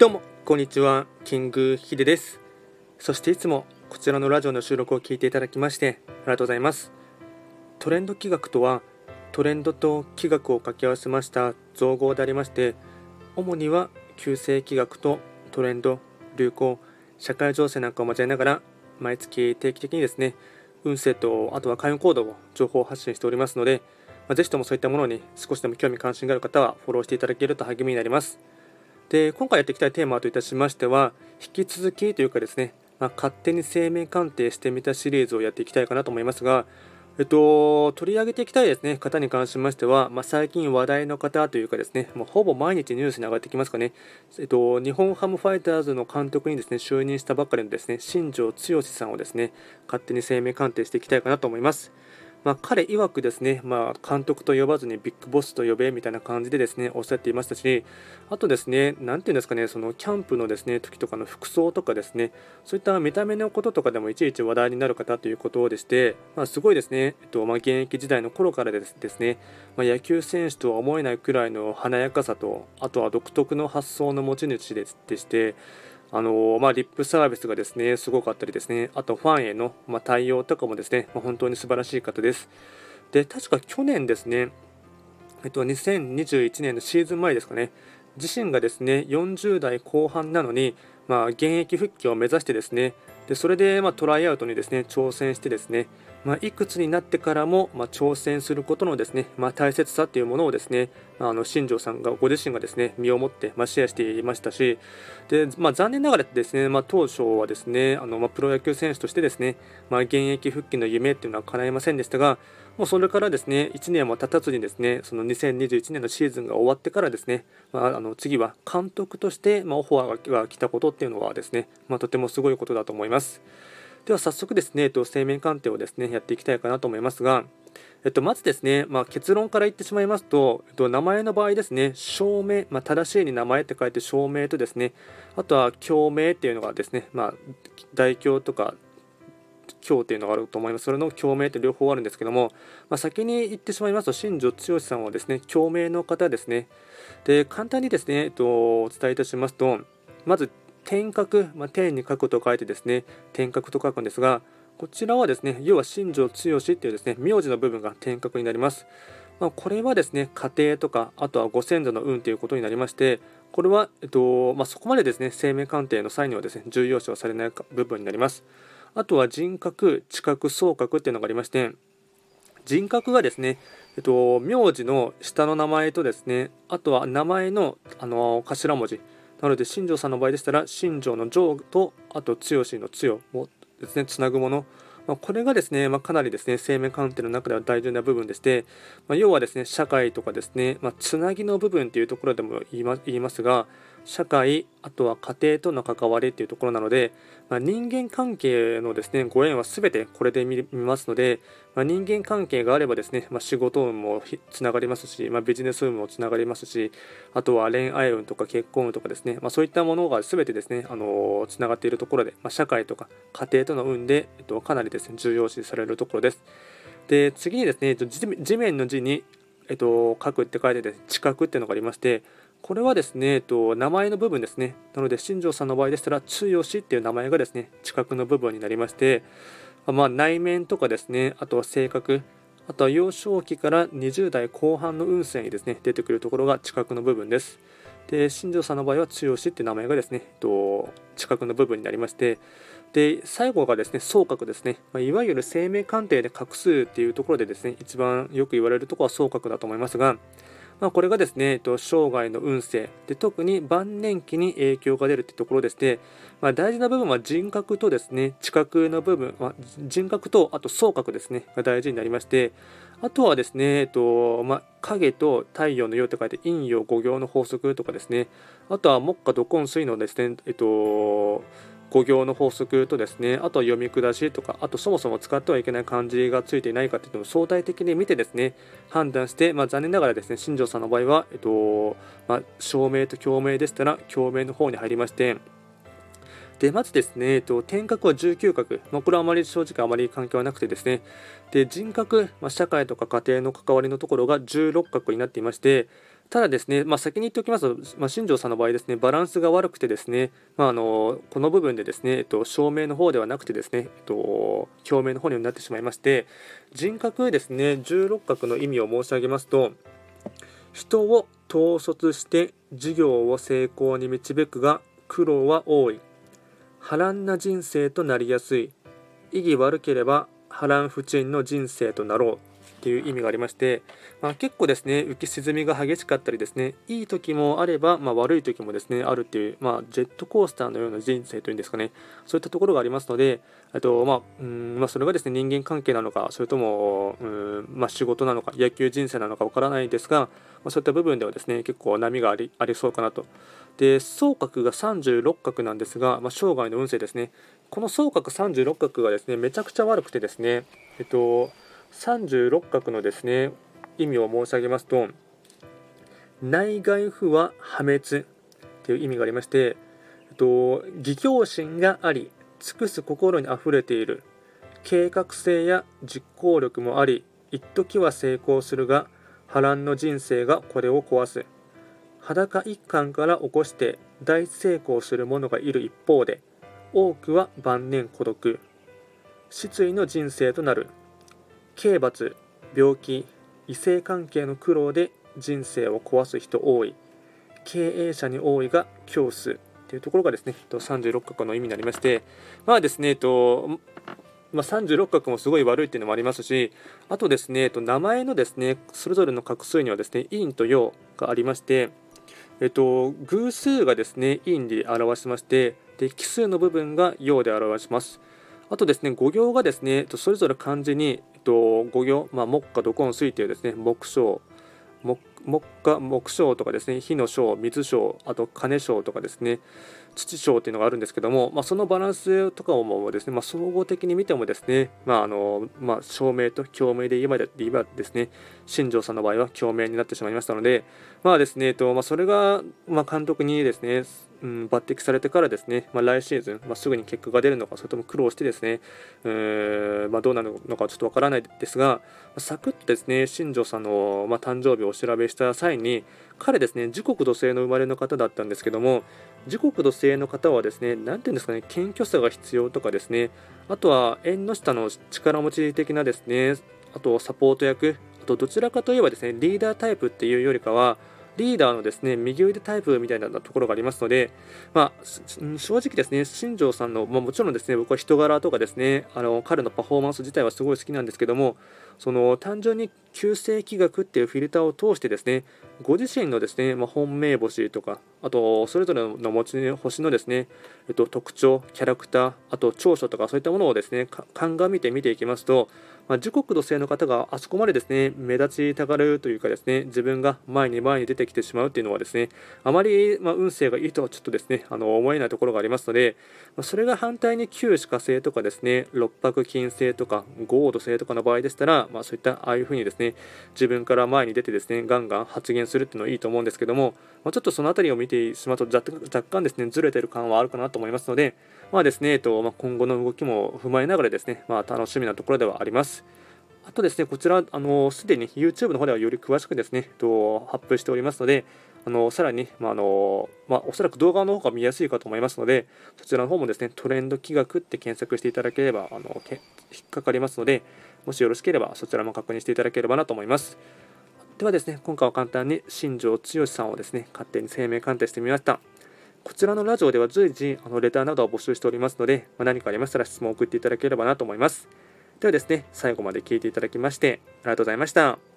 どうもこんにちはキングヒデです。そしていつもこちらのラジオの収録を聞いていただきましてありがとうございます。トレンド企画とはトレンドと企画を掛け合わせました造語でありまして主には旧世企画とトレンド流行社会情勢なんかを交えながら毎月定期的にですね運勢とあとは開運行動を情報発信しておりますので、まあ、ぜひともそういったものに少しでも興味関心がある方はフォローしていただけると励みになります。で今回やっていきたいテーマといたしましては引き続きというかですね、まあ、勝手に生命鑑定してみたシリーズをやっていきたいかなと思いますがえっと、取り上げていきたいですね、方に関しましては、まあ、最近話題の方というかですね、もうほぼ毎日ニュースに上がってきますかね、えっと、日本ハムファイターズの監督にですね、就任したばっかりのですね、新庄剛志さんをですね、勝手に生命鑑定していきたいかなと思います。まあ、彼曰くですね、まあ、監督と呼ばずにビッグボスと呼べみたいな感じでですねおっしゃっていましたし、あとですね、なんていうんですかね、そのキャンプのですね時とかの服装とかですね、そういった見た目のこととかでもいちいち話題になる方ということでして、まあ、すごいですね、えっとまあ、現役時代の頃からですね、まあ、野球選手とは思えないくらいの華やかさと、あとは独特の発想の持ち主でして、あのまあ、リップサービスがですねすごかったりですねあとファンへの、まあ、対応とかもですね、まあ、本当に素晴らしい方です。で確か去年ですね、えっと、2021年のシーズン前ですかね自身がですね40代後半なのに、まあ、現役復帰を目指してですねでそれで、まあ、トライアウトにですね挑戦してですねまあ、いくつになってからも、まあ、挑戦することのですね、まあ、大切さというものをですね、あの新庄さんがご自身がですね身をもって、まシェアしていましたしで、ま残念ながらですね、ま当初はですねあの、まプロ野球選手としてですね、ま現役復帰の夢っていうのは叶いませんでしたがもうそれからですね1年も経たずにですねその2021年のシーズンが終わってからですね、まあ、の次は監督として、まオファーが来たことっていうのはですね、まとてもすごいことだと思います。では早速ですね、生命鑑定をですねやっていきたいかなと思いますが、えっと、まずですね、まあ、結論から言ってしまいますと、えっと、名前の場合ですね、証明、まあ、正しいに名前って書いて証明とですね、あとは共鳴っていうのがですね、まあ、大凶とか今日っていうのがあると思います。それの共鳴って両方あるんですけども、まあ、先に言ってしまいますと、新庄剛志さんはですね、共鳴の方ですね。で、簡単にですね、えっと、お伝えいたしますと、まず天角、まあ、天に書くと書いてですね、天角と書くんですが、こちらはですね、要は新庄剛志っていうですね、名字の部分が天角になります。まあ、これはですね、家庭とか、あとはご先祖の運ということになりまして、これは、えっとまあ、そこまでですね、生命鑑定の際にはですね、重要視はされない部分になります。あとは人格、知覚、総格っていうのがありまして、人格がですね、えっと、名字の下の名前とですね、あとは名前のあの頭文字、なので新庄さんの場合でしたら新庄の上とあと剛の強をですねつなぐもの。まあ、これがですね、まあ、かなりですね生命鑑定の中では大事な部分でして、まあ、要はですね社会とかですね、まつなぎの部分というところでも言いますが社会あとは家庭との関わりというところなので、まあ、人間関係のですねご縁は全てこれで見ますので、まあ、人間関係があればですね、まあ、仕事運もつながりますし、まビジネス運もつながりますしあとは恋愛運とか結婚運とかですね、まそういったものが全てですねあのつながっているところで、ま社会とか家庭との運で、えっと、かなりですね重要視されるところです。で次にですね、地面の字に、えっと、書くって書いてです、ね、知覚っていうのがありましてこれはですね、えっと、名前の部分ですね。なので、新庄さんの場合でしたら、剛っていう名前がですね、近くの部分になりまして、まあ、内面とかですね、あとは性格、あとは幼少期から20代後半の運勢にですね、出てくるところが近くの部分です。で、新庄さんの場合は、剛っていう名前がですね、えっと、近くの部分になりまして、で、最後がですね、総格ですね。まあ、いわゆる生命鑑定で画数っていうところでですね、一番よく言われるところは総格だと思いますが、まあ、これがですね、えっと、生涯の運勢。で特に晩年期に影響が出るというところでして、まあ、大事な部分は人格とですね知覚の部分、まあ、人格とあと総格ですねが大事になりまして。あとはですね、えっとまあ、影と太陽の陽と書いて陰陽五行の法則とかですね。あとは木下土根水のですね、えっと語行の法則とですね、あとは読み下しとか、あとそもそも使ってはいけない漢字がついていないかというのを相対的に見てですね、判断して、まあ、残念ながらですね、新庄さんの場合は、えっと、まあ、証明と共鳴でしたら、共鳴の方に入りまして、で、まずですね、えっと、天格は19画、まあ、これはあまり正直あまり関係はなくてですね、で、人格、まあ、社会とか家庭の関わりのところが16画になっていまして、ただですね、まあ、先に言っておきますと、まあ、新庄さんの場合ですね、バランスが悪くてですね、まあ、あのこの部分でですね、えっと、照明の方ではなくてですね、えっと、表面の方になってしまいまして、人格ですね、16角の意味を申し上げますと、人を統率して事業を成功に導くが苦労は多い。波乱な人生となりやすい。意義悪ければ波乱不沈の人生となろう。っていう意味がありまして、まあ、結構ですね浮き沈みが激しかったりですねいい時もあれば、まあ、悪い時もですねあるっていう、まあ、ジェットコースターのような人生というんですかねそういったところがありますのであと、まあうんまあ、それがですね人間関係なのかそれとも、うんまあ、仕事なのか野球人生なのかわからないですが、まあ、そういった部分ではですね結構波がありありそうかなと。で総角が36角なんですが、まあ、生涯の運勢ですねこの総角36角がですねめちゃくちゃ悪くてですねえっと36画のですね意味を申し上げますと内外不は破滅という意味がありまして、えっと、義教心があり尽くす心にあふれている計画性や実行力もあり一時は成功するが波乱の人生がこれを壊す。裸一貫から起こして大成功する者がいる一方で多くは晩年孤独失意の人生となる。刑罰病気異性関係の苦労で人生を壊す人多い。経営者に多いが教数というところがですね36画の意味になりまして。まあですね、とまあ、36画もすごい悪いっていうのもありますしあとですね、と、名前のですねそれぞれの画数にはですね陰と陽がありましてえっと、偶数がですね陰で表しましてで奇数の部分が陽で表します。あとですね語行がですねそれぞれ漢字にと、五行、まあ、木下土根水というですね。木章木木下木章とかですね火の章水章あと金章とかですね土章っていうのがあるんですけども、まあ、そのバランスとかをもですね、まあ、総合的に見てもですね、まああのまあ、照明と共鳴で言えばですね新庄さんの場合は共鳴になってしまいましたので、まあですねえっとまあ、それが、まあ、監督にですねうん、抜擢されてからですね、まあ、来シーズン、まあ、すぐに結果が出るのか、それとも苦労してですね、えー、まあ、どうなるのかちょっとわからないですが、サクッとですね、新庄さんの、まあ誕生日をお調べした際に、彼ですね、時刻土星の生まれの方だったんですけども、時刻土星の方はですね、なんていうんですかね、謙虚さが必要とかですね、あとは縁の下の力持ち的なですね、あとサポート役、あとどちらかといえばですね、リーダータイプっていうよりかは、リーダーのですね右腕タイプみたいなところがありますので、まあ、正直ですね、新庄さんの、まあ、もちろんですね、僕は人柄とかですね、あの彼のパフォーマンス自体はすごい好きなんですけども、その単純に旧世紀学っていうフィルターを通してですね、ご自身のですね、まあ、本命星とか、あとそれぞれの持ち星のですね、えっと、特徴、キャラクター、あと長所とかそういったものをですね、鑑みて見ていきますと、まあ、時刻土星の方があそこまでですね目立ちたがるというかですね自分が前に前に出てきてしまうっていうのはですねあまり、まあ運勢がいいとはちょっとですねあの思えないところがありますので、まあそれが反対に旧歯科星とかですね六白金星とか豪土星とかの場合でしたら、まあ、そういったああいうふうにですねね自分から前に出てですねガンガン発言するっていうのはいいと思うんですけども、まあ、ちょっとその辺りを見てしまうと若干ですねずれてる感はあるかなと思いますので、まあですねえっとまあ、今後の動きも踏まえながらですね、まあ、楽しみなところではあります。あとですね、こちら、あのすでに YouTube の方ではより詳しくですね、と発表しておりますので、あのさらに、まあのまあ、おそらく動画の方が見やすいかと思いますので、そちらの方もですね、トレンド企画って検索していただければ、あのけ引っかかりますので、もしよろしければそちらも確認していただければなと思います。ではですね、今回は簡単に新庄剛志さんをですね、勝手に生命鑑定してみました。こちらのラジオでは随時あのレターなどを募集しておりますので、まあ、何かありましたら質問を送っていただければなと思います。ではですね、最後まで聞いていただきましてありがとうございました。